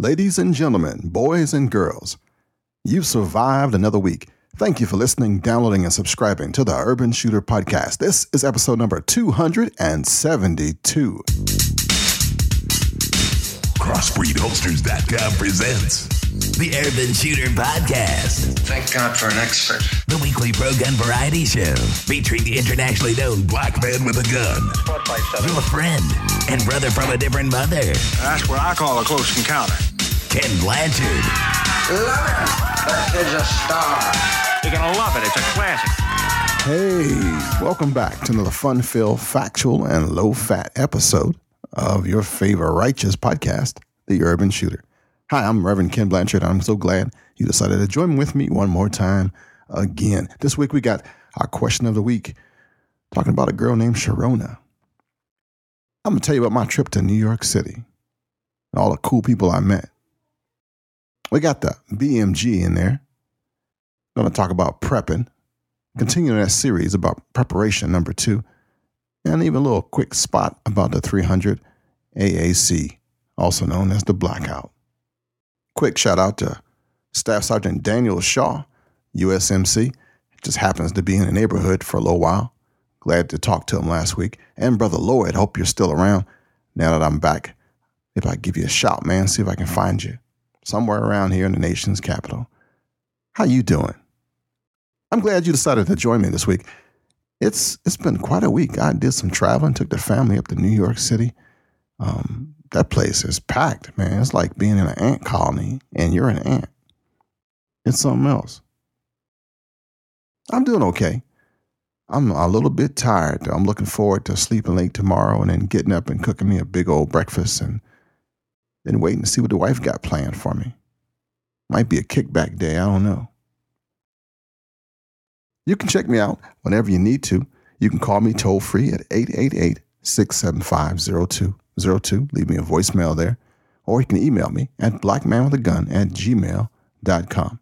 Ladies and gentlemen, boys and girls, you've survived another week. Thank you for listening, downloading, and subscribing to the Urban Shooter Podcast. This is episode number 272. CrossbreedHolsters.com presents the Urban Shooter Podcast, Thank God for an expert. the weekly pro gun variety show featuring the internationally known black man with a gun, your friend and brother from a different mother, That's what I call a close encounter. Kenn Blanchard. Love it. That kid's a star. You're gonna love it. It's a classic. Hey, welcome back to another fun filled, factual, and low fat episode of your favorite righteous podcast, The Urban Shooter. Hi, I'm Reverend Kenn Blanchard. I'm so glad you decided to join with me one more time again. This week we got our question of the week talking about a girl named Sharona. I'm going to tell you about my trip to New York City and all the cool people I met. We got the BMG in there. Going to talk about prepping continuing that series about preparation number two, and even a little quick spot about the 300 AAC, also known as the Blackout. Quick shout out to Staff Sergeant Daniel Shaw, USMC. Just happens to be in the neighborhood for a little while. Glad to talk to him last week. And Brother Lloyd, hope you're still around now that I'm back. If I give you a shout, man, see if I can find you somewhere around here in the nation's capital. How you doing? I'm glad you decided to join me this week. It's it's been quite a week. I did some traveling, took the family up to New York City. Um, that place is packed, man. It's like being in an ant colony, and you're an ant. It's something else. I'm doing okay. I'm a little bit tired. I'm looking forward to sleeping late tomorrow and then getting up and cooking me a big old breakfast and then waiting to see what the wife got planned for me. Might be a kickback day. I don't know. You can check me out whenever you need to. You can call me toll free at 888 675 0202. Leave me a voicemail there. Or you can email me at blackmanwithagun at gmail.com.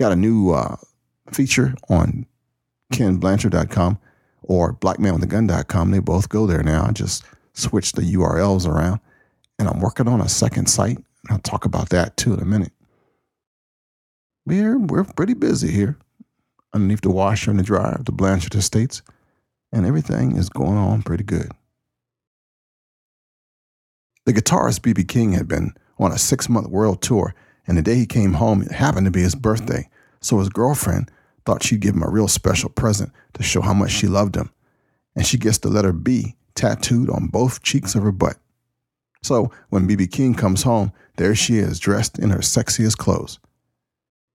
Got a new uh, feature on kenblanchard.com or blackmanwithagun.com. They both go there now. I just switched the URLs around and I'm working on a second site. I'll talk about that too in a minute. We're, we're pretty busy here underneath the washer and the dryer of the Blanchard Estates, and everything is going on pretty good. The guitarist B.B. King had been on a six month world tour, and the day he came home, it happened to be his birthday. So his girlfriend thought she'd give him a real special present to show how much she loved him. And she gets the letter B tattooed on both cheeks of her butt. So when B.B. King comes home, there she is, dressed in her sexiest clothes.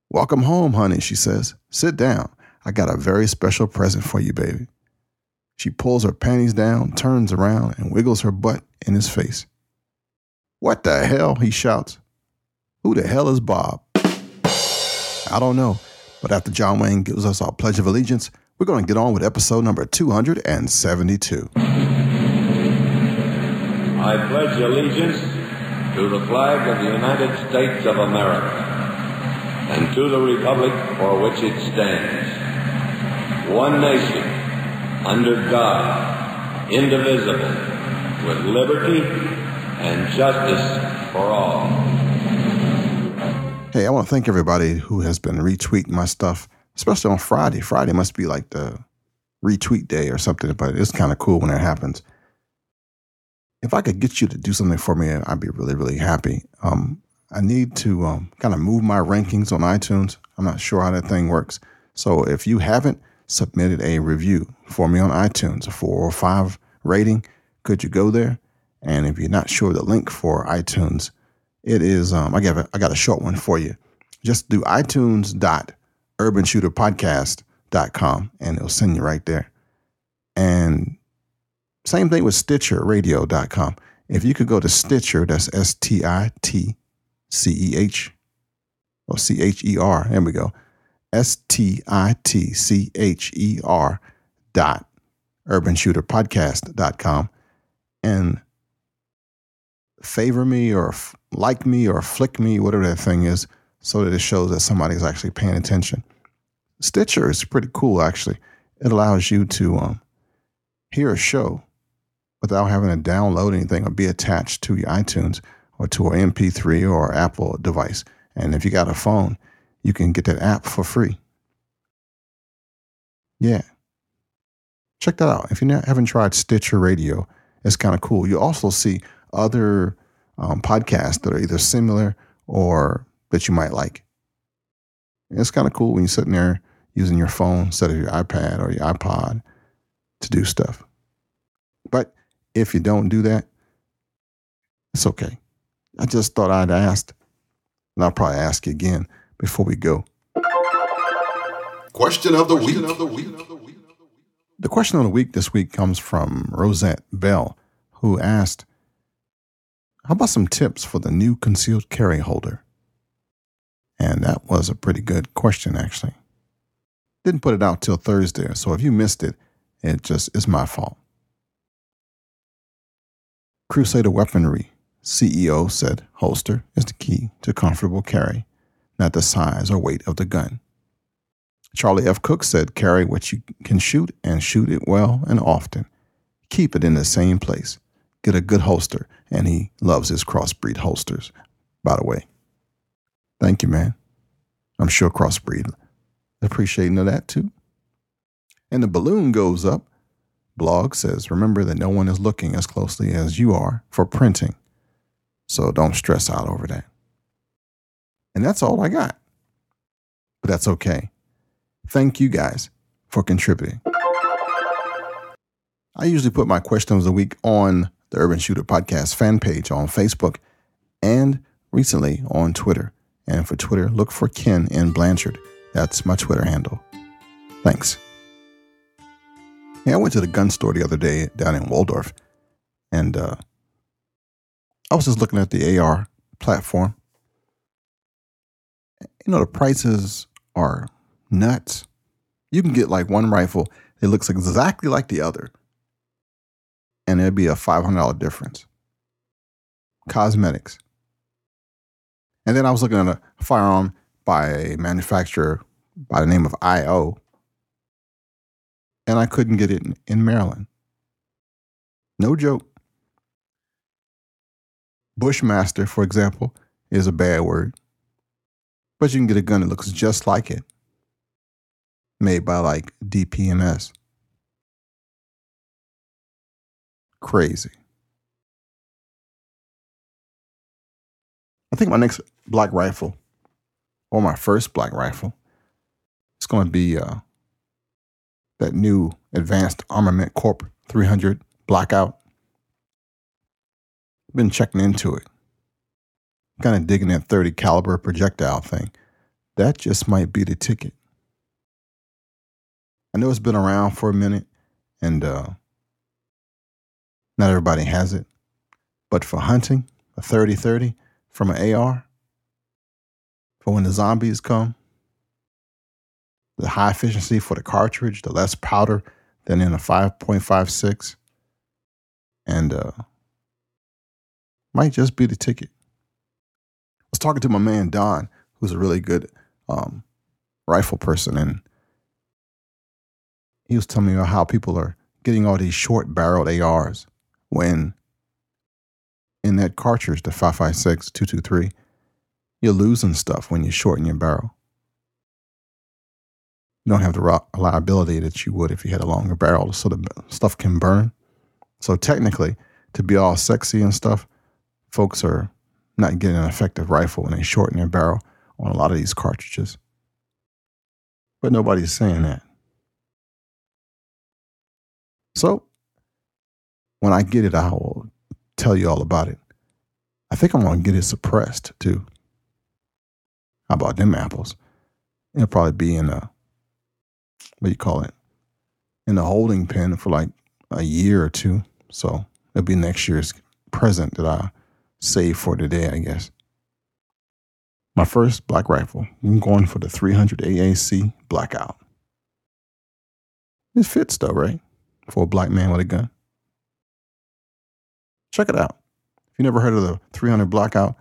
Welcome home, honey, she says. Sit down. I got a very special present for you, baby. She pulls her panties down, turns around, and wiggles her butt in his face. What the hell? he shouts. Who the hell is Bob? I don't know, but after John Wayne gives us our Pledge of Allegiance, we're going to get on with episode number 272. I pledge allegiance to the flag of the United States of America and to the republic for which it stands, one nation, under God, indivisible, with liberty and justice for all. Hey, I want to thank everybody who has been retweeting my stuff, especially on Friday. Friday must be like the retweet day or something, but it's kind of cool when it happens. If I could get you to do something for me, I'd be really, really happy. Um, I need to um, kind of move my rankings on iTunes. I'm not sure how that thing works. So if you haven't submitted a review for me on iTunes, a four or five rating, could you go there? And if you're not sure the link for iTunes, it is um, I got a, I got a short one for you. Just do iTunes.urbanshooterpodcast.com and it'll send you right there. And same thing with Stitcher StitcherRadio.com. If you could go to Stitcher, that's S T I T C E H or C H E R. There we go. S T I T C H E R dot urbanshooterpodcast.com and favor me or f- like me or flick me, whatever that thing is, so that it shows that somebody's actually paying attention. Stitcher is pretty cool, actually. It allows you to um, hear a show without having to download anything or be attached to your iTunes or to an MP3 or Apple device. And if you got a phone, you can get that app for free. Yeah. Check that out. If you haven't tried Stitcher Radio, it's kind of cool. You also see other um, podcasts that are either similar or that you might like. It's kind of cool when you're sitting there using your phone instead of your iPad or your iPod to do stuff. But if you don't do that, it's okay. I just thought I'd ask, and I'll probably ask you again before we go. Question of the week. The question of the week this week comes from Rosette Bell, who asked, How about some tips for the new concealed carry holder? And that was a pretty good question, actually. Didn't put it out till Thursday, so if you missed it, it just is my fault. Crusader Weaponry CEO said holster is the key to comfortable carry, not the size or weight of the gun. Charlie F. Cook said carry what you can shoot and shoot it well and often. Keep it in the same place. Get a good holster, and he loves his crossbreed holsters, by the way. Thank you, man. I'm sure crossbreed appreciating of that too. And the balloon goes up. Blog says, remember that no one is looking as closely as you are for printing. So don't stress out over that. And that's all I got. But that's okay. Thank you guys for contributing. I usually put my questions of the week on the Urban Shooter Podcast fan page on Facebook and recently on Twitter. And for Twitter, look for Ken N. Blanchard. That's my Twitter handle. Thanks. Yeah, I went to the gun store the other day down in Waldorf, and uh, I was just looking at the AR platform. You know, the prices are nuts. You can get like one rifle that looks exactly like the other, and it'd be a $500 difference. Cosmetics. And then I was looking at a firearm by a manufacturer by the name of IO, and I couldn't get it in, in Maryland. No joke. Bushmaster, for example, is a bad word, but you can get a gun that looks just like it, made by like DPMS. Crazy. I think my next black rifle or my first black rifle. It's going to be uh, that new Advanced Armament Corp 300 Blackout. Been checking into it. Kind of digging that 30 caliber projectile thing. That just might be the ticket. I know it's been around for a minute and uh, not everybody has it. But for hunting, a 30 30 from an AR, for when the zombies come. The high efficiency for the cartridge, the less powder than in a 5.56. And uh, might just be the ticket. I was talking to my man Don, who's a really good um, rifle person, and he was telling me about how people are getting all these short barreled ARs when in that cartridge, the 556 223, you're losing stuff when you shorten your barrel. You don't have the reliability that you would if you had a longer barrel, so the stuff can burn. So technically, to be all sexy and stuff, folks are not getting an effective rifle when they shorten their barrel on a lot of these cartridges. But nobody's saying that. So when I get it, I will tell you all about it. I think I'm going to get it suppressed too. How about them apples? It'll probably be in a what do you call it? In a holding pen for like a year or two. So it'll be next year's present that I save for today, I guess. My first black rifle. I'm going for the 300 AAC blackout. It fits though, right? For a black man with a gun. Check it out. If you never heard of the 300 blackout,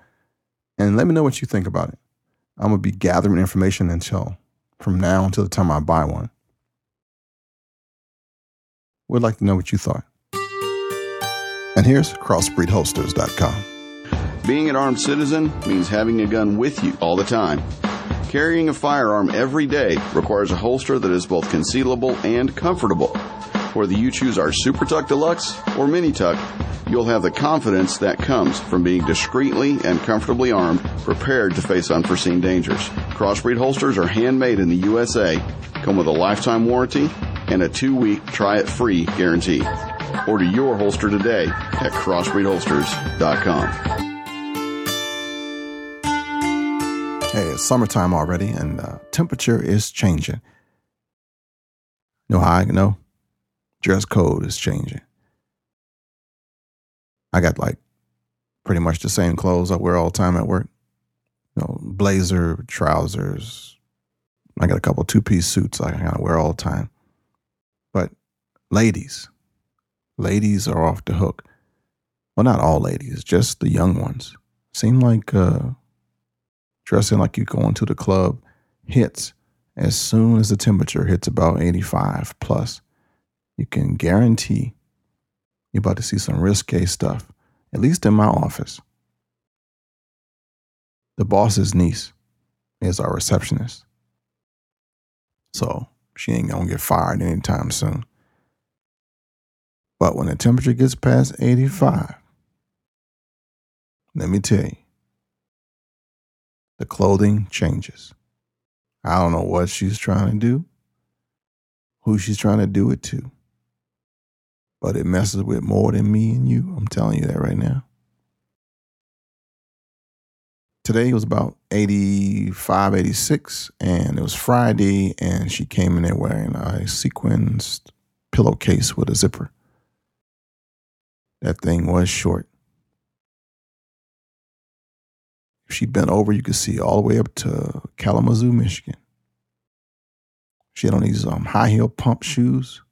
and let me know what you think about it. I'm gonna be gathering information until from now until the time I buy one. Would like to know what you thought. And here's crossbreedholsters.com. Being an armed citizen means having a gun with you all the time. Carrying a firearm every day requires a holster that is both concealable and comfortable. Whether you choose our Super Tuck Deluxe or Mini Tuck, you'll have the confidence that comes from being discreetly and comfortably armed, prepared to face unforeseen dangers. Crossbreed holsters are handmade in the USA, come with a lifetime warranty, and a two-week try-it-free guarantee. Order your holster today at crossbreedholsters.com. Hey, it's summertime already, and the temperature is changing. No I know? Dress code is changing. I got like pretty much the same clothes I wear all the time at work. You know, blazer, trousers. I got a couple two piece suits I kind of wear all the time. But ladies, ladies are off the hook. Well, not all ladies, just the young ones. Seem like uh, dressing like you're going to the club hits as soon as the temperature hits about 85 plus. You can guarantee you're about to see some risque stuff, at least in my office. The boss's niece is our receptionist. So she ain't gonna get fired anytime soon. But when the temperature gets past 85, let me tell you, the clothing changes. I don't know what she's trying to do, who she's trying to do it to, but it messes with more than me and you. I'm telling you that right now. Today was about 85, 86, and it was Friday, and she came in there wearing a sequenced pillowcase with a zipper. That thing was short. If she bent over, you could see all the way up to Kalamazoo, Michigan. She had on these um, high heel pump shoes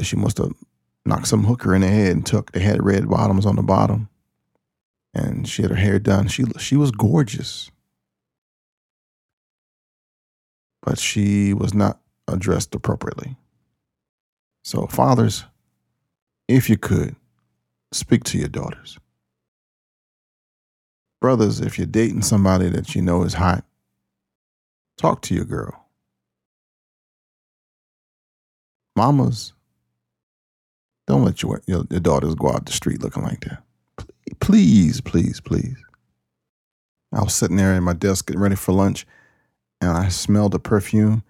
that she must have knocked some hooker in the head and took. They had red bottoms on the bottom and she had her hair done. She she was gorgeous, but she was not addressed appropriately. So, fathers, if you could, speak to your daughters. Brothers, if you're dating somebody that you know is hot, talk to your girl. Mamas, don't let your, your, your daughters go out the street looking like that. Please, please, please. I was sitting there at my desk getting ready for lunch and I smelled the perfume.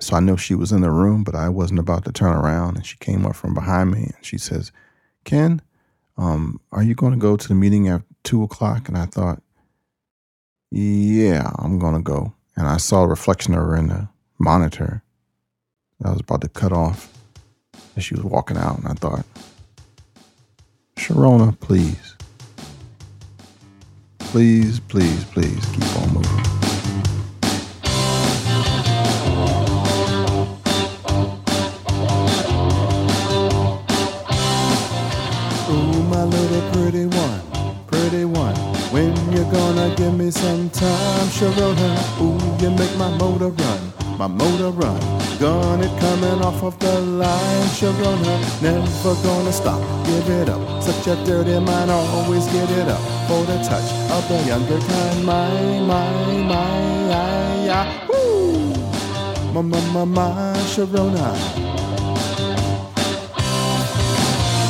So I know she was in the room, but I wasn't about to turn around. And she came up from behind me and she says, Kenn, um, are you going to go to the meeting at two o'clock? And I thought, yeah, I'm going to go. And I saw a reflection of her in the monitor. I was about to cut off as she was walking out. And I thought, Sharona, please. Please, please, please keep on moving. Ooh, my little pretty one, pretty one. When you gonna give me some time, Sharona? Ooh, you make my motor run my motor run. Gun it coming off of the line, Sharona, never gonna stop. Give it up, such a dirty mind, always get it up for the touch of the younger kind. My, my, my, I, woo! My, my, my, my, Sharona.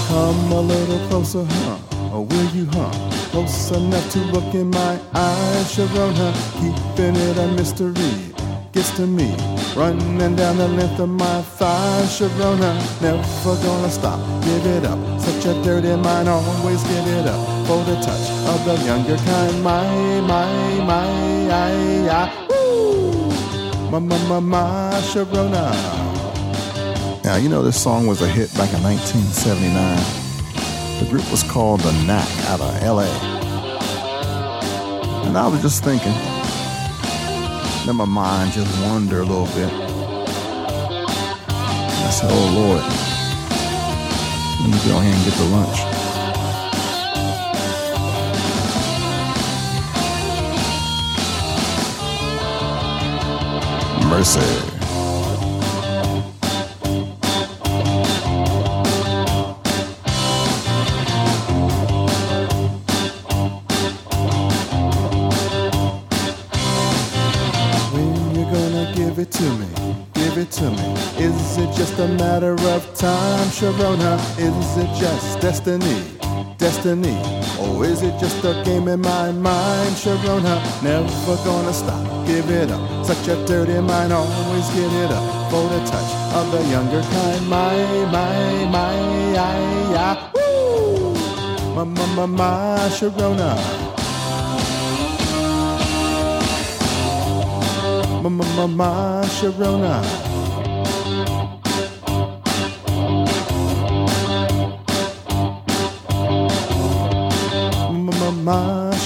Come a little closer, huh? Or will you, huh? Close enough to look in my eyes, Sharona. Keeping it a mystery gets to me. Running down the length of my thighs, Sharona, never gonna stop. Give it up, such a dirty mind, always give it up for the touch of the younger kind. My, my, my, I, I, woo, my, my, my, my, Sharona. Now, you know, this song was a hit back in 1979. The group was called The Knack out of LA. And I was just thinking, let my mind just wander a little bit. I said, oh Lord, let me go ahead and get the lunch. Mercy. Time, Sharona? Is it just destiny, destiny? Or is it just a game in my mind, Sharona? Never gonna stop, give it up. Such a dirty mind, always get it up for the touch of the younger kind. My, my, my, I, I, woo! My, my, my, my, Sharona. Ma ma ma ma Sharona.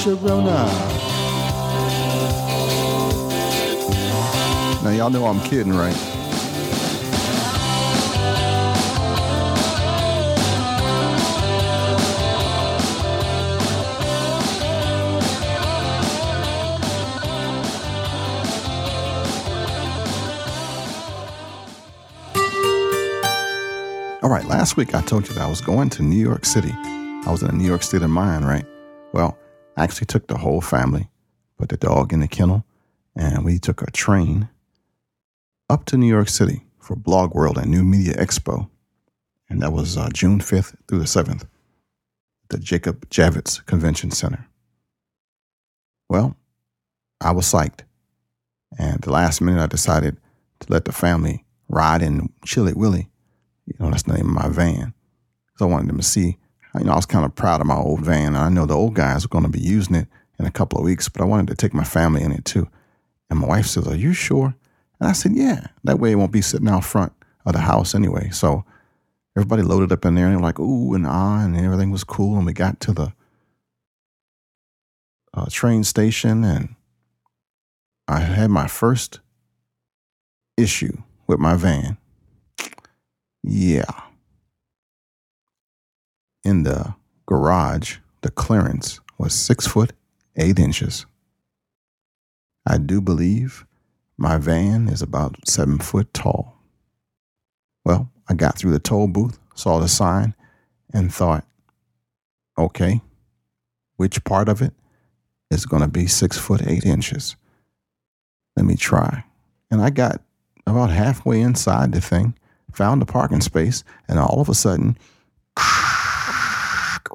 Sharona. Now y'all know I'm kidding, right? All right, last week I told you that I was going to New York City. I was in a New York state of mind, right? Well, I actually took the whole family, put the dog in the kennel, and we took a train up to New York City for Blog World and New Media Expo. And that was uh, June 5th through the 7th, the Jacob Javits Convention Center. Well, I was psyched. And the last minute, I decided to let the family ride in Chilly Willy you know, that's the name of my van. So I wanted them to see, you know, I was kind of proud of my old van. I know the old guys are going to be using it in a couple of weeks, but I wanted to take my family in it too. And my wife says, Are you sure? And I said, Yeah. That way it won't be sitting out front of the house anyway. So everybody loaded up in there and they were like, Ooh and ah, and everything was cool. And we got to the uh, train station and I had my first issue with my van. Yeah. In the garage, the clearance was six foot eight inches. I do believe my van is about seven foot tall. Well, I got through the toll booth, saw the sign, and thought, okay, which part of it is going to be six foot eight inches? Let me try. And I got about halfway inside the thing found a parking space, and all of a sudden,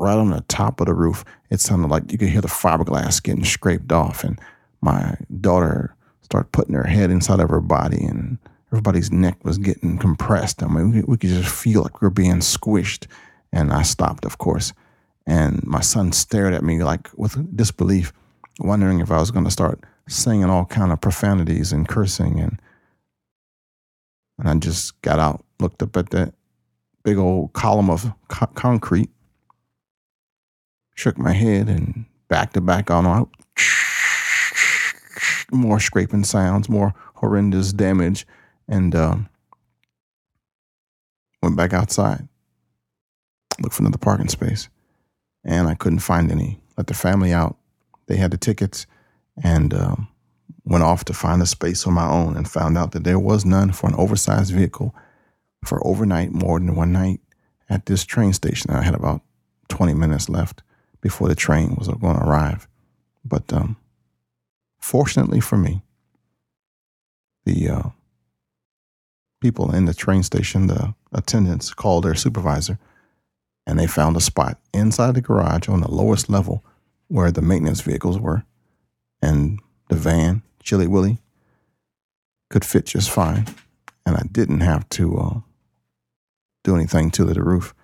right on the top of the roof, it sounded like you could hear the fiberglass getting scraped off. And my daughter started putting her head inside of her body, and everybody's neck was getting compressed. I mean, we, we could just feel like we were being squished. And I stopped, of course. And my son stared at me like with disbelief, wondering if I was going to start singing all kind of profanities and cursing and and I just got out, looked up at that big old column of co- concrete, shook my head, and backed it back on out. More scraping sounds, more horrendous damage, and um, went back outside. Looked for another parking space, and I couldn't find any. Let the family out. They had the tickets, and um, went off to find a space on my own and found out that there was none for an oversized vehicle for overnight more than one night at this train station. I had about 20 minutes left before the train was going to arrive. But um, fortunately for me, the uh, people in the train station, the attendants, called their supervisor and they found a spot inside the garage on the lowest level where the maintenance vehicles were. And the van Chilly Willy could fit just fine, and I didn't have to uh, do anything to the roof.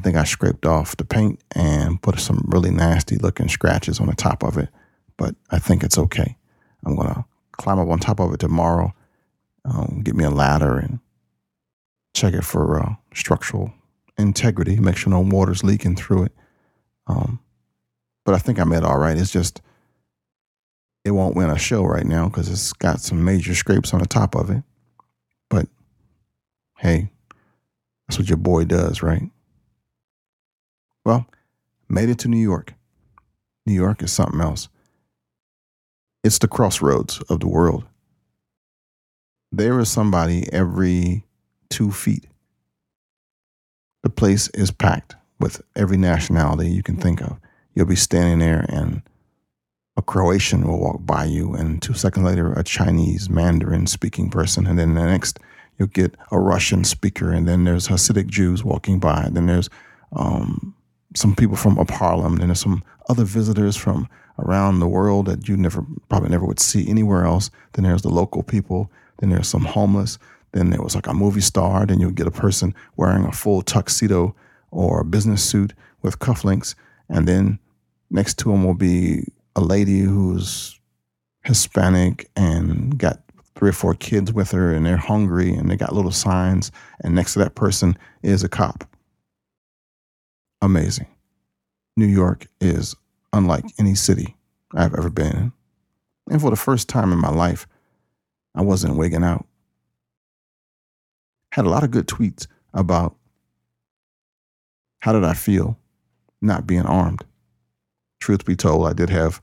I think I scraped off the paint and put some really nasty looking scratches on the top of it, but I think it's okay. I'm gonna climb up on top of it tomorrow, um, get me a ladder, and check it for uh, structural integrity. Make sure no water's leaking through it. Um, but I think I made all right. It's just it won't win a show right now because it's got some major scrapes on the top of it. But hey, that's what your boy does, right? Well, made it to New York. New York is something else. It's the crossroads of the world. There is somebody every two feet. The place is packed with every nationality you can think of. You'll be standing there and a Croatian will walk by you, and two seconds later, a Chinese Mandarin speaking person, and then the next you'll get a Russian speaker, and then there's Hasidic Jews walking by, and then there's um, some people from up Harlem, and there's some other visitors from around the world that you never probably never would see anywhere else. Then there's the local people. Then there's some homeless. Then there was like a movie star. Then you'll get a person wearing a full tuxedo or a business suit with cufflinks. And then next to him will be a lady who's Hispanic and got three or four kids with her and they're hungry and they got little signs. And next to that person is a cop. Amazing. New York is unlike any city I've ever been in. And for the first time in my life, I wasn't wigging out. Had a lot of good tweets about how did I feel not being armed. Truth be told, I did have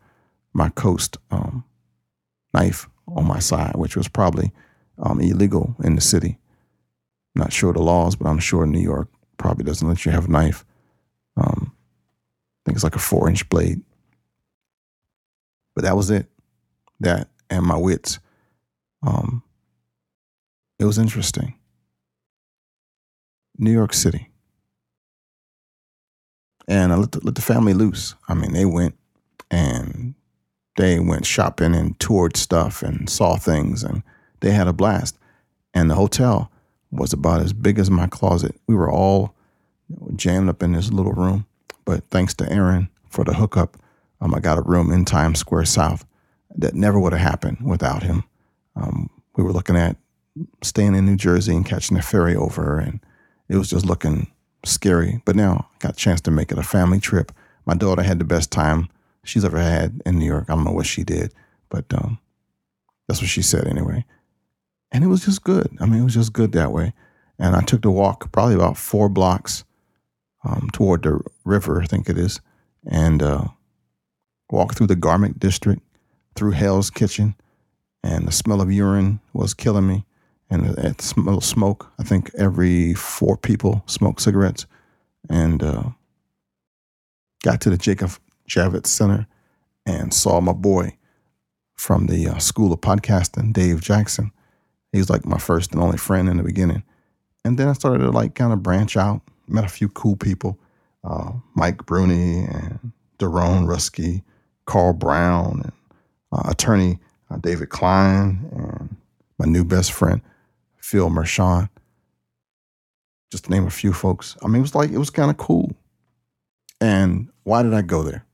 my Coast um, knife on my side, which was probably um, illegal in the city. Not sure the laws, but I'm sure New York probably doesn't let you have a knife. Um, I think it's like a four inch blade. But that was it. That and my wits. Um, it was interesting. New York City. And I let the, let the family loose. I mean, they went and they went shopping and toured stuff and saw things and they had a blast. And the hotel was about as big as my closet. We were all jammed up in this little room. But thanks to Aaron for the hookup, um, I got a room in Times Square South that never would have happened without him. Um, we were looking at staying in New Jersey and catching a ferry over, and it was just looking scary. But now I got a chance to make it a family trip. My daughter had the best time she's ever had in New York. I don't know what she did, but um, that's what she said anyway. And it was just good. I mean, it was just good that way. And I took the walk probably about four blocks um, toward the river, I think it is, and uh, walked through the garment district, through Hell's Kitchen, and the smell of urine was killing me. And the smell of smoke, I think every four people smoke cigarettes. And uh, got to the Jacob Javits Center and saw my boy from the uh, School of Podcasting, Dave Jackson. He's like my first and only friend in the beginning. And then I started to like kind of branch out, met a few cool people, uh, Mike Bruni and Daron Ruski, Carl Brown, and uh, attorney uh, David Klein, and my new best friend, Phil Mershon. Just to name a few folks. I mean, it was like, it was kind of cool. And why did I go there?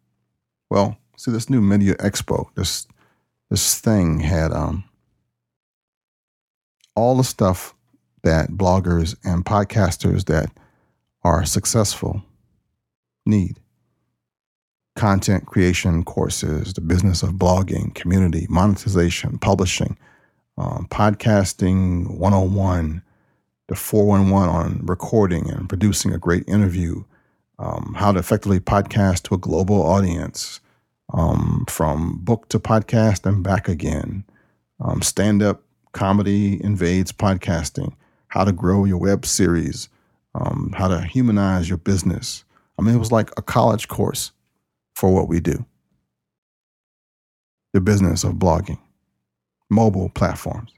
Well, see, this new media expo, this this thing had um, all the stuff that bloggers and podcasters that are successful need. Content creation courses, the business of blogging, community, monetization, publishing, um, podcasting 101, the 411 on recording and producing a great interview, um, how to effectively podcast to a global audience, um, from book to podcast and back again, um, stand up comedy invades podcasting, how to grow your web series, um, how to humanize your business. I mean, it was like a college course for what we do the business of blogging, mobile platforms,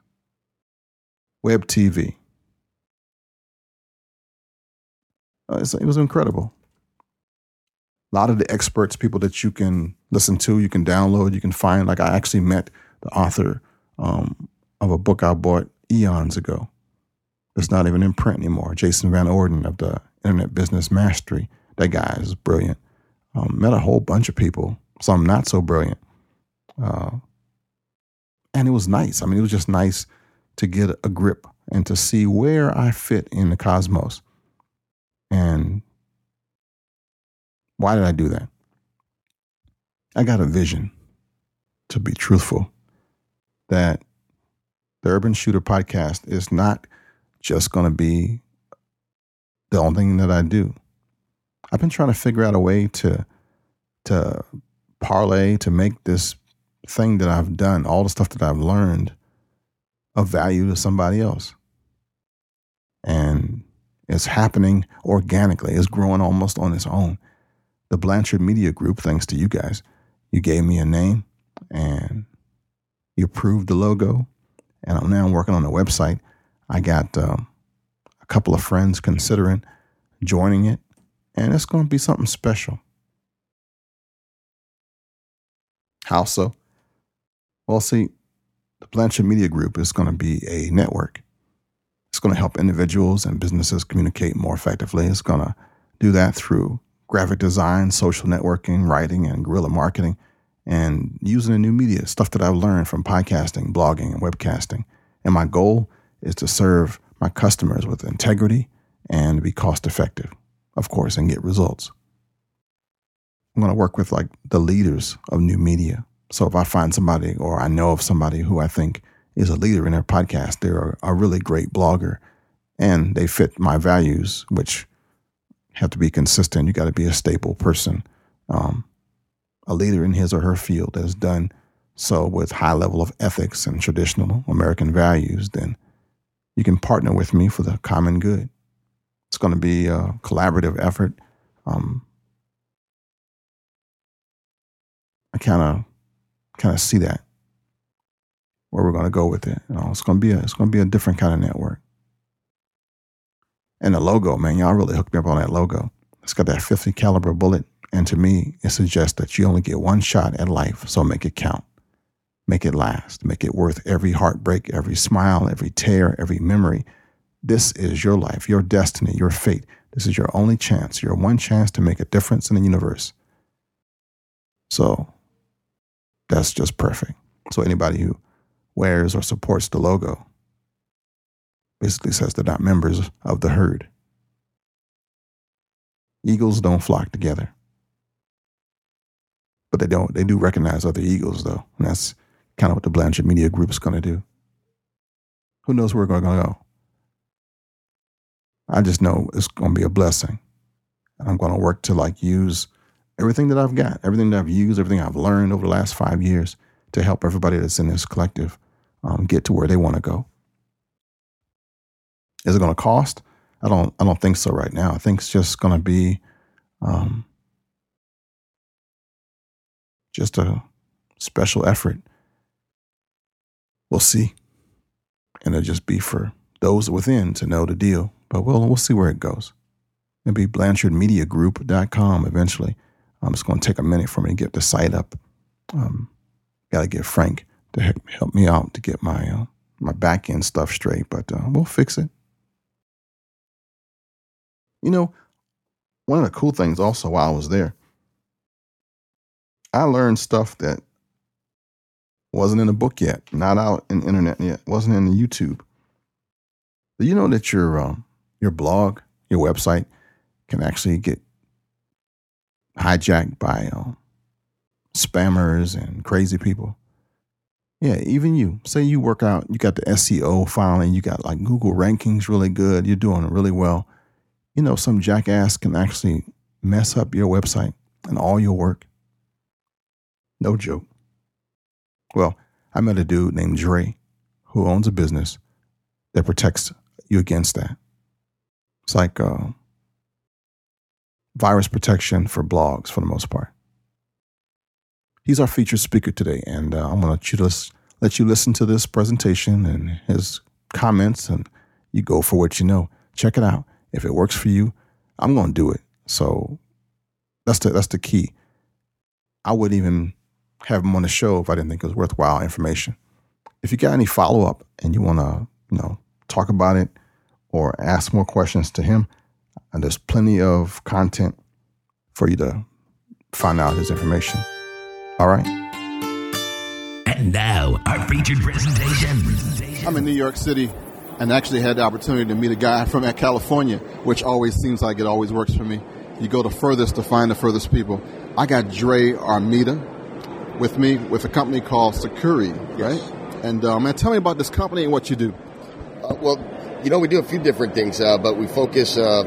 web TV. Uh, it was incredible. A lot of the experts, people that you can listen to, you can download, you can find. Like I actually met the author um, of a book I bought eons ago. It's not even in print anymore. Jason Van Orden of the Internet Business Mastery. That guy is brilliant. Um, met a whole bunch of people, some not so brilliant. Uh, and it was nice. I mean, it was just nice to get a grip and to see where I fit in the cosmos. And why did I do that? I got a vision, to be truthful, that the Urban Shooter podcast is not just going to be the only thing that I do. I've been trying to figure out a way to to parlay to make this thing that I've done, all the stuff that I've learned, of value to somebody else. And it's happening organically. It's growing almost on its own. The Blanchard Media Group, thanks to you guys, you gave me a name, and you approved the logo, and I'm now working on a website. I got um, a couple of friends considering joining it, and it's going to be something special. How so? Well, see, the Blanchard Media Group is going to be a network. It's going to help individuals and businesses communicate more effectively. It's going to do that through graphic design, social networking, writing, and guerrilla marketing, and using the new media, stuff that I've learned from podcasting, blogging, and webcasting. And my goal is to serve my customers with integrity and be cost effective, of course, and get results. I'm going to work with like the leaders of new media. So if I find somebody or I know of somebody who I think is a leader in their podcast, they're a, really great blogger and they fit my values, which have to be consistent. You got to be a stable person, um, a leader in his or her field that has done so with high level of ethics and traditional American values. Then you can partner with me for the common good. It's going to be a collaborative effort. Um, I kind of kind of see that where we're going to go with it. You know, it's going to be a, it's going to be a different kind of network. And the logo, man, y'all really hooked me up on that logo. It's got that 50 caliber bullet, and to me, it suggests that you only get one shot at life, so make it count. Make it last. Make it worth every heartbreak, every smile, every tear, every memory. This is your life, your destiny, your fate. This is your only chance, your one chance to make a difference in the universe. So that's just perfect. So anybody who wears or supports the logo basically says they're not members of the herd. Eagles don't flock together. But they don't they do recognize other eagles though. And that's kind of what the Blanchard Media Group is gonna do. Who knows where we're gonna go? I just know it's gonna be a blessing. And I'm gonna work to like use everything that I've got, everything that I've used, everything I've learned over the last five years to help everybody that's in this collective um, get to where they want to go. Is it going to cost? I don't. I don't think so right now. I think it's just going to be um, just a special effort. We'll see, and it'll just be for those within to know the deal. But we'll we'll see where it goes. Maybe BlanchardMediaGroup.com eventually. Um, it's going to take a minute for me to get the site up. Um, Got to get Frank to help me out to get my uh, my back end stuff straight, but uh, we'll fix it. You know, one of the cool things also while I was there, I learned stuff that wasn't in a book yet, not out in internet yet, wasn't in YouTube. Do you know that your um, your blog, your website, can actually get hijacked by uh, spammers and crazy people. Yeah, even you. Say you work out, you got the SEO filing, you got like Google rankings really good, you're doing really well. You know, some jackass can actually mess up your website and all your work. No joke. Well, I met a dude named Dre who owns a business that protects you against that. It's like uh, virus protection for blogs for the most part. He's our featured speaker today, and uh, I'm going to let you listen to this presentation and his comments, and you go for what you know. Check it out. If it works for you, I'm going to do it. So that's the that's the key. I wouldn't even have him on the show if I didn't think it was worthwhile information. If you got any follow up and you want to, you know, talk about it or ask more questions to him, and there's plenty of content for you to find out his information. All right. And now, our featured presentation. I'm in New York City and actually had the opportunity to meet a guy from uh, California, which always seems like it always works for me. You go the furthest to find the furthest people. I got Dre Armeda with me with a company called Sucuri, right? Yes. And uh, man, tell me about this company and what you do. Uh, well, you know, we do a few different things, uh, but we focus uh,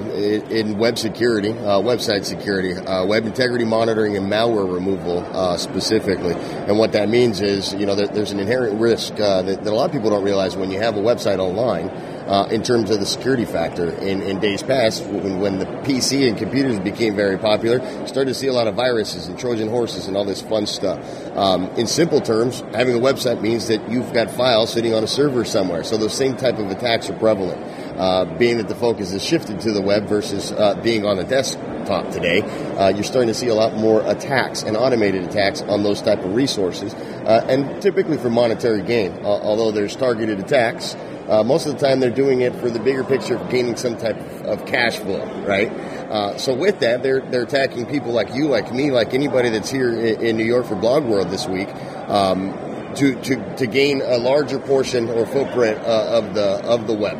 in, web security, uh, website security, uh, web integrity monitoring, and malware removal uh, specifically. And what that means is, you know, there, there's an inherent risk uh, that, that, a lot of people don't realize when you have a website online. Uh, in terms of the security factor. In, in days past, when, when the PC and computers became very popular, started to see a lot of viruses and Trojan horses and all this fun stuff. Um, in simple terms, having a website means that you've got files sitting on a server somewhere. So those same type of attacks are prevalent. Uh, being that the focus is shifted to the web versus uh, being on the desktop today, uh, you're starting to see a lot more attacks and automated attacks on those type of resources, uh, and typically for monetary gain. Uh, although there's targeted attacks, uh, most of the time they're doing it for the bigger picture of gaining some type of cash flow, right? so with that, they're they're attacking people like you, like me, like anybody that's here in, in New York for Blog World this week. Um, to, to, to gain a larger portion or footprint of the of the web.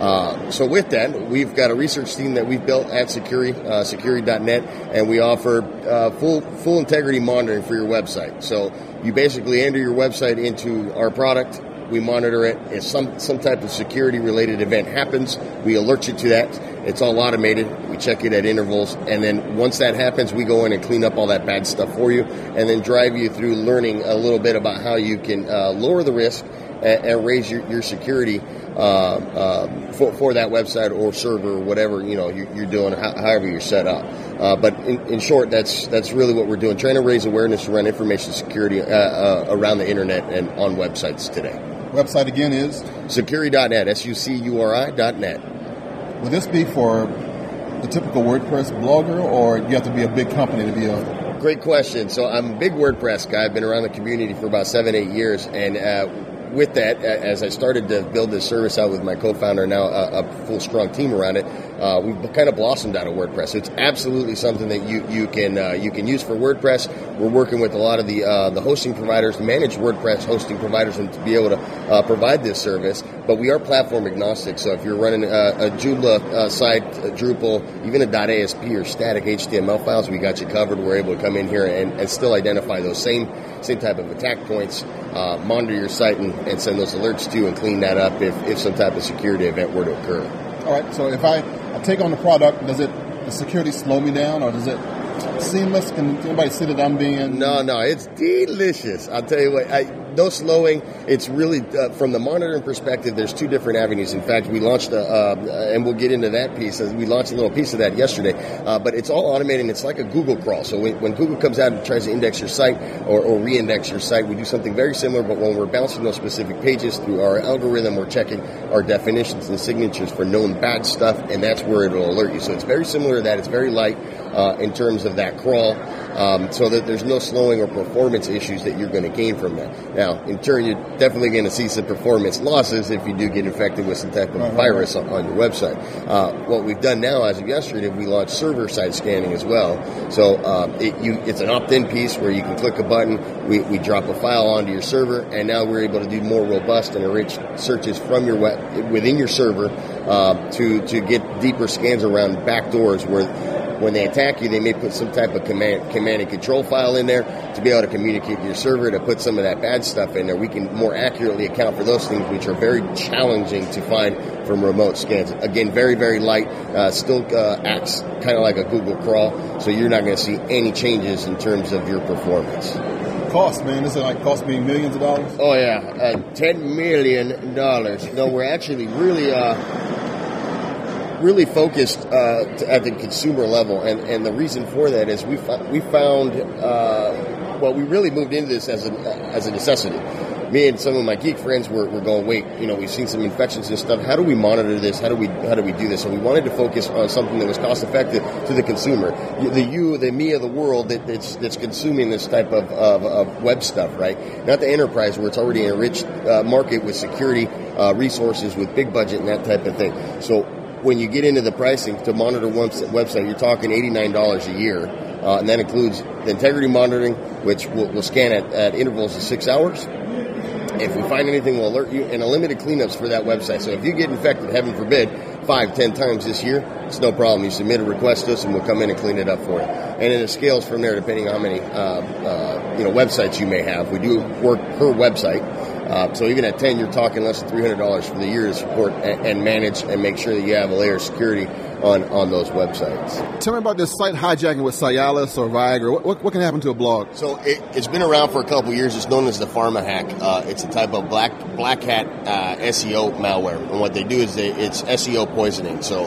Uh, so with that, we've got a research team that we've built at Sucuri, uh, Sucuri.net, and we offer uh, full full integrity monitoring for your website. So you basically enter your website into our product. We monitor it. If some some type of security related event happens, we alert you to that. It's all automated. We check it at intervals, and then once that happens, we go in and clean up all that bad stuff for you, and then drive you through learning a little bit about how you can uh, lower the risk and, and raise your, your security uh, uh, for, for that website or server or whatever you know you're, you're doing, however you're set up. Uh, but in, in, short, that's that's really what we're doing, trying to raise awareness around information security uh, uh, around the internet and on websites today. Website again is sucuri.net, S-U-C-U-R-I.net. Will this be for the typical WordPress blogger, or you have to be a big company to be a Great question. So I'm a big WordPress guy. I've been around the community for about seven, eight years, and uh, with that, as I started to build this service out with my co-founder, now a, a full strong team around it, uh, we kind of blossomed out of WordPress. It's absolutely something that you you can uh, you can use for WordPress. We're working with a lot of the uh, the hosting providers, managed WordPress hosting providers, and to be able to uh, provide this service. But we are platform agnostic. So if you're running a, a Joomla uh, site, a Drupal, even a .asp or static HTML files, we got you covered. We're able to come in here and, and still identify those same same type of attack points, uh, monitor your site, and, and send those alerts to and clean that up if, if some type of security event were to occur. All right. So if I, I take on the product, does it the security slow me down, or does it seamless? Can anybody see that I'm being? No, no, it's delicious. I'll tell you what. I, no slowing. It's really uh, from the monitoring perspective. There's two different avenues. In fact, we launched a, uh, and we'll get into that piece. We launched a little piece of that yesterday. Uh, but it's all automated. It's like a Google crawl. So when, when, Google comes out and tries to index your site or, or re-index your site, we do something very similar. But when we're bouncing those specific pages through our algorithm, we're checking our definitions and signatures for known bad stuff, and that's where it'll alert you. So it's very similar to that. It's very light uh, in terms of that crawl um, so that there's no slowing or performance issues that you're going to gain from that. In turn, you're definitely going to see some performance losses if you do get infected with some type of right, virus. On, on, your website. Uh, what we've done now, as of yesterday, we launched server-side scanning as well. So uh, it, you, it's an opt-in piece where you can click a button, we, we drop a file onto your server, and now we're able to do more robust and enriched searches from your web within your server uh, to to get deeper scans around backdoors where when they attack you, they may put some type of command, command and control file in there to be able to communicate to your server to put some of that bad stuff in there. We can more accurately account for those things, which are very challenging to find from remote scans. Again, very, very light, uh, still uh, acts kind of like a Google crawl, so you're not going to see any changes in terms of your performance cost, man? This Is it like cost me millions of dollars? Oh yeah, uh, ten million dollars. No, we're actually really uh, really focused uh, at the consumer level, and, and the reason for that is we we found uh, well we really moved into this as a as a necessity. Me and some of my geek friends were, were going, wait, you know, we've seen some infections and stuff. How do we monitor this? How do we how do we do this? So we wanted to focus on something that was cost effective to the consumer, the you, the me of the world that, that's that's consuming this type of, of, of, web stuff, right? Not the enterprise where it's already an enriched uh, market with security uh, resources, with big budget and that type of thing. So when you get into the pricing to monitor one website, you're talking $89 a year. Uh, and that includes the integrity monitoring, which will, will scan at, at, intervals of six hours. If we find anything, we'll alert you, and unlimited cleanups for that website. So if you get infected, heaven forbid, five, ten times this year, it's no problem. You submit a request to us, and we'll come in and clean it up for you. And then it scales from there depending on how many uh, uh, you know websites you may have. We do work per website. Uh, so even at 10, you're talking less than $300 for the year to support and, and manage and make sure that you have a layer of security on, on those websites. Tell me about this site hijacking with Cialis or Viagra. What, what, what can happen to a blog? So it, has been around for a couple years. It's known as the Pharma Hack. Uh, it's a type of black black hat uh, SEO malware, and what they do is they, it's SEO poisoning. So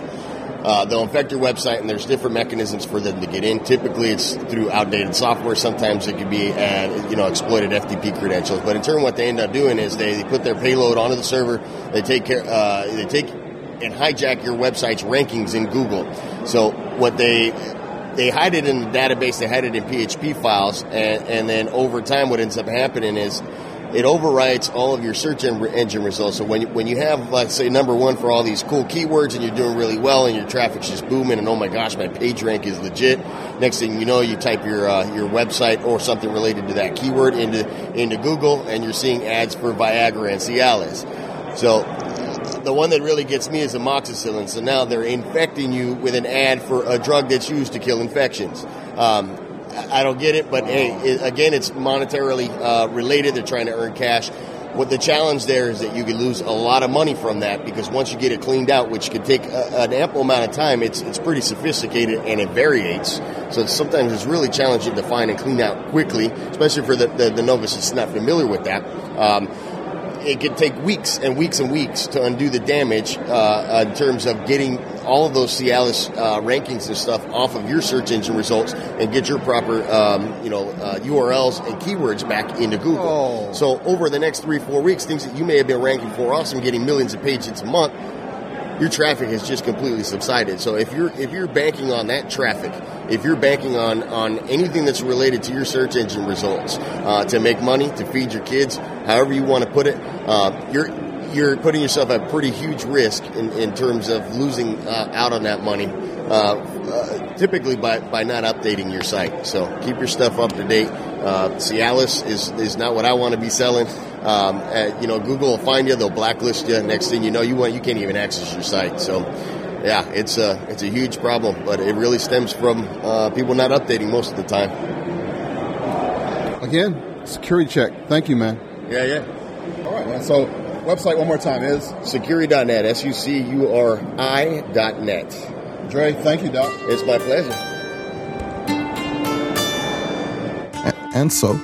uh, they'll infect your website, and there's different mechanisms for them to get in. Typically, it's through outdated software. Sometimes it could be, uh, you know, exploited FTP credentials. But in turn, what they end up doing is they, they put their payload onto the server. They take care. Uh, they take and hijack your website's rankings in Google. So what they they hide it in the database, they hide it in PHP files, and, and then over time, what ends up happening is it overwrites all of your search engine results. So when you, when you have, let's say, number one for all these cool keywords, and you're doing really well, and your traffic's just booming, and oh my gosh, my page rank is legit. Next thing you know, you type your uh, your website or something related to that keyword into into Google, and you're seeing ads for Viagra and Cialis. So the one that really gets me is amoxicillin. So now they're infecting you with an ad for a drug that's used to kill infections. Um, I don't get it, but hey, it, again, it's monetarily uh, related. They're trying to earn cash. What the challenge there is that you could lose a lot of money from that because once you get it cleaned out, which could take a, an ample amount of time, it's it's pretty sophisticated and it variates. So sometimes it's really challenging to find and clean out quickly, especially for the, the, the novice that's not familiar with that. Um, it could take weeks and weeks and weeks to undo the damage uh, in terms of getting all of those Cialis uh, rankings and stuff off of your search engine results and get your proper, um, you know, uh, URLs and keywords back into Google. Oh. So over the next three, four weeks, things that you may have been ranking for awesome, getting millions of pages a month, your traffic has just completely subsided. So if you're if you're banking on that traffic, if you're banking on on anything that's related to your search engine results uh, to make money, to feed your kids, however you want to put it, uh, you're you're putting yourself at pretty huge risk in, in terms of losing uh, out on that money. Uh, uh, typically by, by not updating your site. So keep your stuff up to date. Uh, Cialis is, is not what I want to be selling. Um, uh, you know, Google will find you, they'll blacklist you. Next thing you know, you want you can't even access your site. So, yeah, it's a it's a huge problem, but it really stems from uh, people not updating most of the time. Again, security check. Thank you, man. Yeah, yeah. All right, man. So, website one more time is sucuri.net. S U C U R I dot net. Dre, thank you, Doc. It's my pleasure. And so,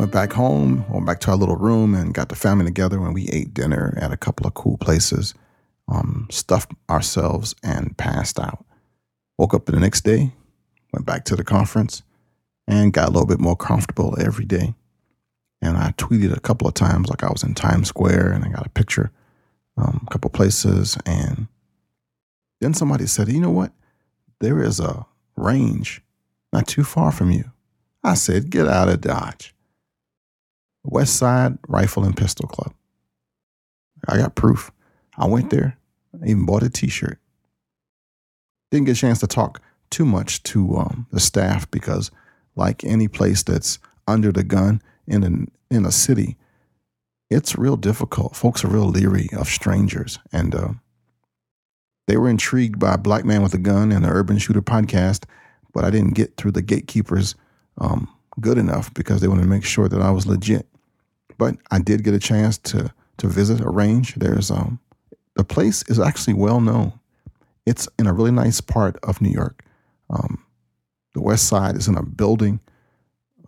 went back home, went back to our little room, and got the family together. And we ate dinner at a couple of cool places, um, stuffed ourselves, and passed out. Woke up the next day, went back to the conference, and got a little bit more comfortable every day. And I tweeted a couple of times, like I was in Times Square, and I got a picture, um, a couple places, and then somebody said, you know what? There is a range not too far from you. I said, get out of Dodge. West Side Rifle and Pistol Club. I got proof. I went there, I even bought a t shirt. Didn't get a chance to talk too much to um, the staff because, like any place that's under the gun in, an, in a city, it's real difficult. Folks are real leery of strangers. And uh, they were intrigued by Black Man with a Gun and the Urban Shooter podcast, but I didn't get through the gatekeepers um, good enough because they wanted to make sure that I was legit. But I did get a chance to to visit a range. There's um the place is actually well known. It's in a really nice part of New York. Um, the West Side is in a building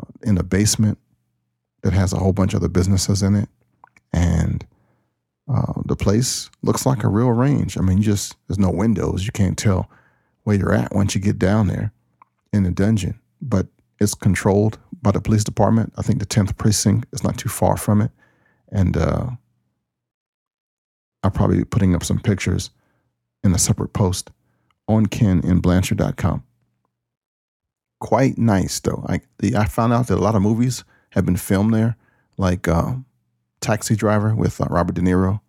uh, in a basement that has a whole bunch of other businesses in it, and uh, the place looks like a real range. I mean, just there's no windows. You can't tell where you're at once you get down there in the dungeon. But it's controlled by the police department. I think the 10th precinct is not too far from it. And uh, I'll probably be putting up some pictures in a separate post on kennblanchard.com. Quite nice, though. I, I found out that a lot of movies have been filmed there, like uh, Taxi Driver with uh, Robert De Niro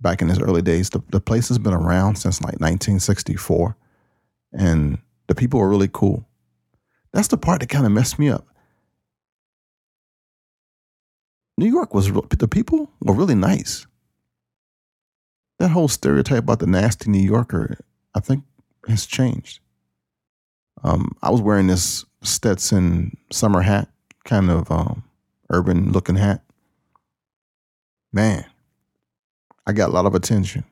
back in his early days. The, the place has been around since like 1964, and the people are really cool. That's the part that kind of messed me up. New York was the people were really nice. That whole stereotype about the nasty New Yorker, I think, has changed. Um, I was wearing this Stetson summer hat, kind of um, urban looking hat, man, I got a lot of attention.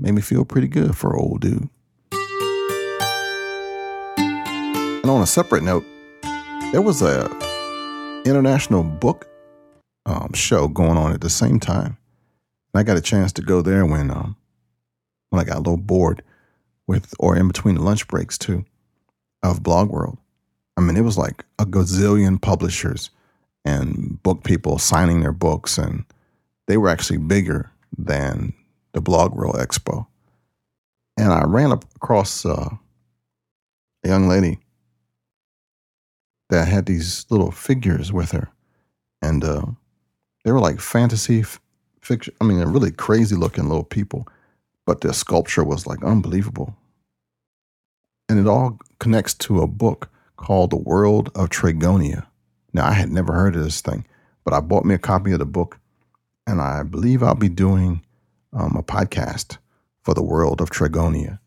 Made me feel pretty good for old dude. And on a separate note, there was a international book um, show going on at the same time. And I got a chance to go there when um, when I got a little bored with, or in between the lunch breaks too, of Blog World. I mean, it was like a gazillion publishers and book people signing their books, and they were actually bigger than the Blog World Expo. And I ran across uh, a young lady that had these little figures with her, and uh, they were like fantasy f- fiction. I mean, they're really crazy looking little people, but their sculpture was like unbelievable. And it all connects to a book called The World of Tragonia. Now, I had never heard of this thing, but I bought me a copy of the book, and I believe I'll be doing um, a podcast for The World of Tragonia.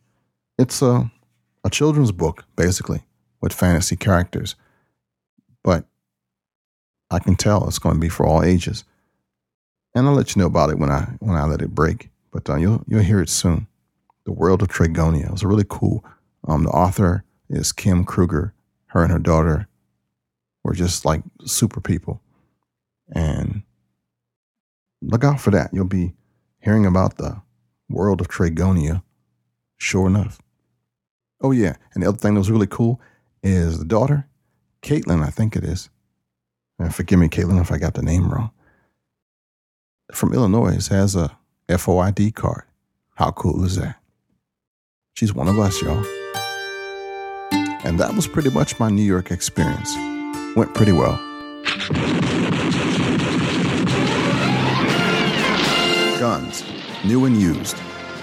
It's a, a children's book, basically, with fantasy characters, but I can tell it's going to be for all ages. And I'll let you know about it when I when I let it break. But uh, you'll you'll hear it soon. The World of Tragonia. It was really cool. Um, the author is Kim Kruger. Her and her daughter were just like super people. And look out for that. You'll be hearing about the world of Tragonia, sure enough. Oh, yeah. And the other thing that was really cool is the daughter, Caitlin, I think it is. And forgive me, Caitlin, if I got the name wrong. From Illinois, has a FOID card. How cool is that? She's one of us, y'all. And that was pretty much my New York experience. Went pretty well. Guns, new and used.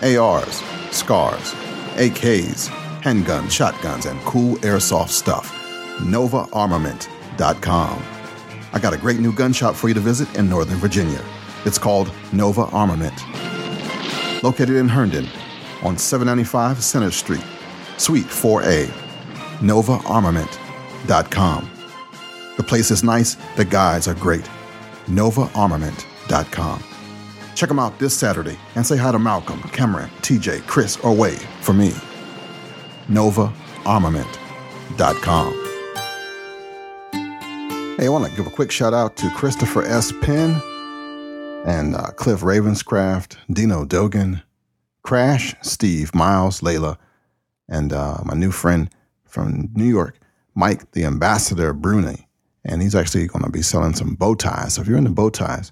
ARs, SCARs, AKs, handguns, shotguns, and cool airsoft stuff. NovaArmament.com. I got a great new gun shop for you to visit in Northern Virginia. It's called Nova Armament. Located in Herndon on 795 Center Street, Suite 4A. NovaArmament.com. The place is nice, the guys are great. NovaArmament.com. Check them out this Saturday and say hi to Malcolm, Cameron, TJ, Chris, or Wade for me. NovaArmament.com. Hey, I want to give a quick shout out to Christopher S. Penn and uh, Cliff Ravenscraft, Dino Dogan, Crash, Steve, Miles, Layla, and uh, my new friend from New York, Mike, the ambassador Bruny. And he's actually going to be selling some bow ties. So if you're into bow ties,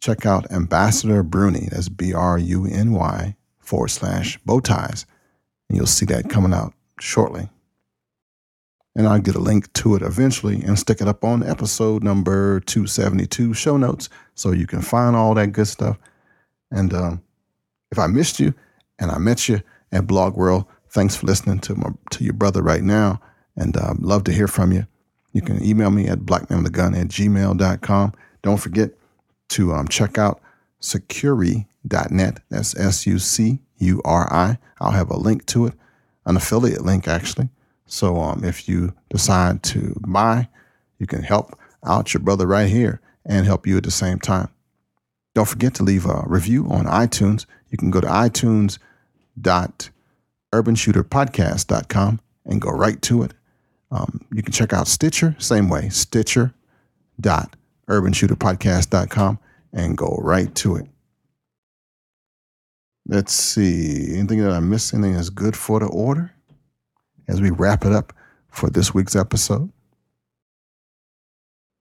check out Ambassador Bruny. That's B R U N Y forward slash bow ties. And you'll see that coming out shortly. And I'll get a link to it eventually and stick it up on episode number 272 show notes so you can find all that good stuff. And um, if I missed you and I met you at Blog World, thanks for listening to my to your brother right now. And uh, love to hear from you. You can email me at blackmanwiththegun at gmail.com. Don't forget to um, check out sucuri.net. That's S U C U R I. I'll have a link to it, an affiliate link actually. So um, if you decide to buy, you can help out your brother right here and help you at the same time. Don't forget to leave a review on iTunes. You can go to itunes.urbanshooterpodcast.com and go right to it. Um, you can check out Stitcher, same way, stitcher.urbanshooterpodcast.com and go right to it. Let's see. Anything that I missed? Anything that's good for the order? As we wrap it up for this week's episode.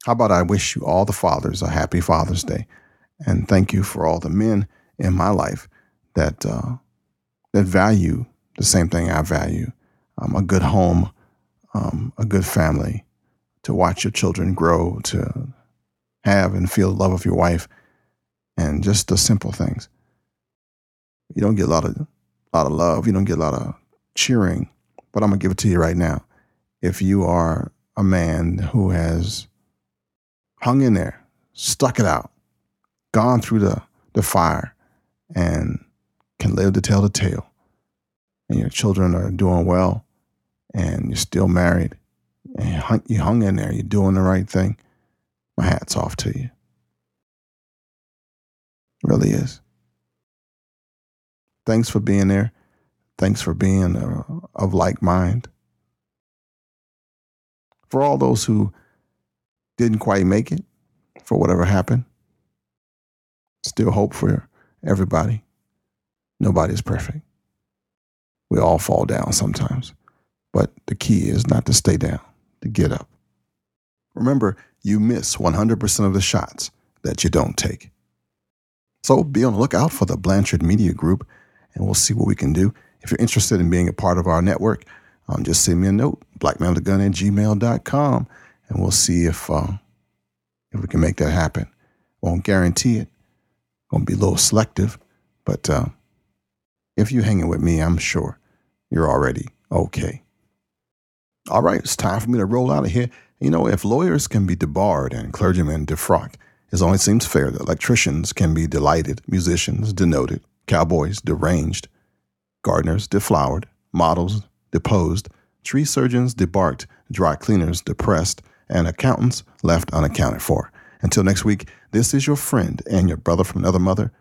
How about I wish you all the fathers a happy Father's Day, and thank you for all the men in my life that uh, that value the same thing I value: um, a good home, um, a good family, to watch your children grow, to have and feel the love of your wife, and just the simple things. You don't get a lot of a lot of love. You don't get a lot of cheering, but I'm gonna give it to you right now. If you are a man who has hung in there, stuck it out, gone through the, the fire, and can live to tell the tale, and your children are doing well, and you're still married, and you hung, you hung in there, you're doing the right thing, My hat's off to you. It really is. Thanks for being there. Thanks for being uh, of like mind. For all those who didn't quite make it, for whatever happened, still hope for everybody. Nobody's perfect. We all fall down sometimes. But the key is not to stay down, to get up. Remember, you miss 100% of the shots that you don't take. So be on the lookout for the Blanchard Media Group, and we'll see what we can do. If you're interested in being a part of our network, um, just send me a note, blackmanwithagun at gmail.com, and we'll see if, uh, if we can make that happen. Won't guarantee it. Gonna be a little selective, but uh, if you're hanging with me, I'm sure you're already okay. All right, it's time for me to roll out of here. You know, if lawyers can be debarred and clergymen defrocked, it only seems fair that electricians can be delighted, musicians denoted, cowboys deranged, gardeners deflowered, models deposed, tree surgeons debarked, dry cleaners depressed, and accountants left unaccounted for. Until next week, this is your friend and your brother from another mother,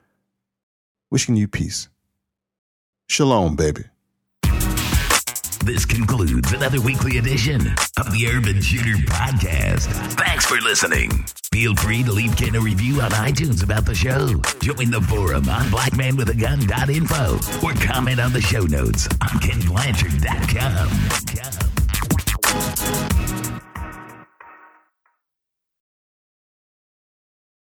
wishing you peace. Shalom, baby. This concludes another weekly edition of the Urban Shooter Podcast. Thanks for listening. Feel free to leave Kenn a review on iTunes about the show. Join the forum on blackmanwithagun.info or comment on the show notes on kennblanchard.com.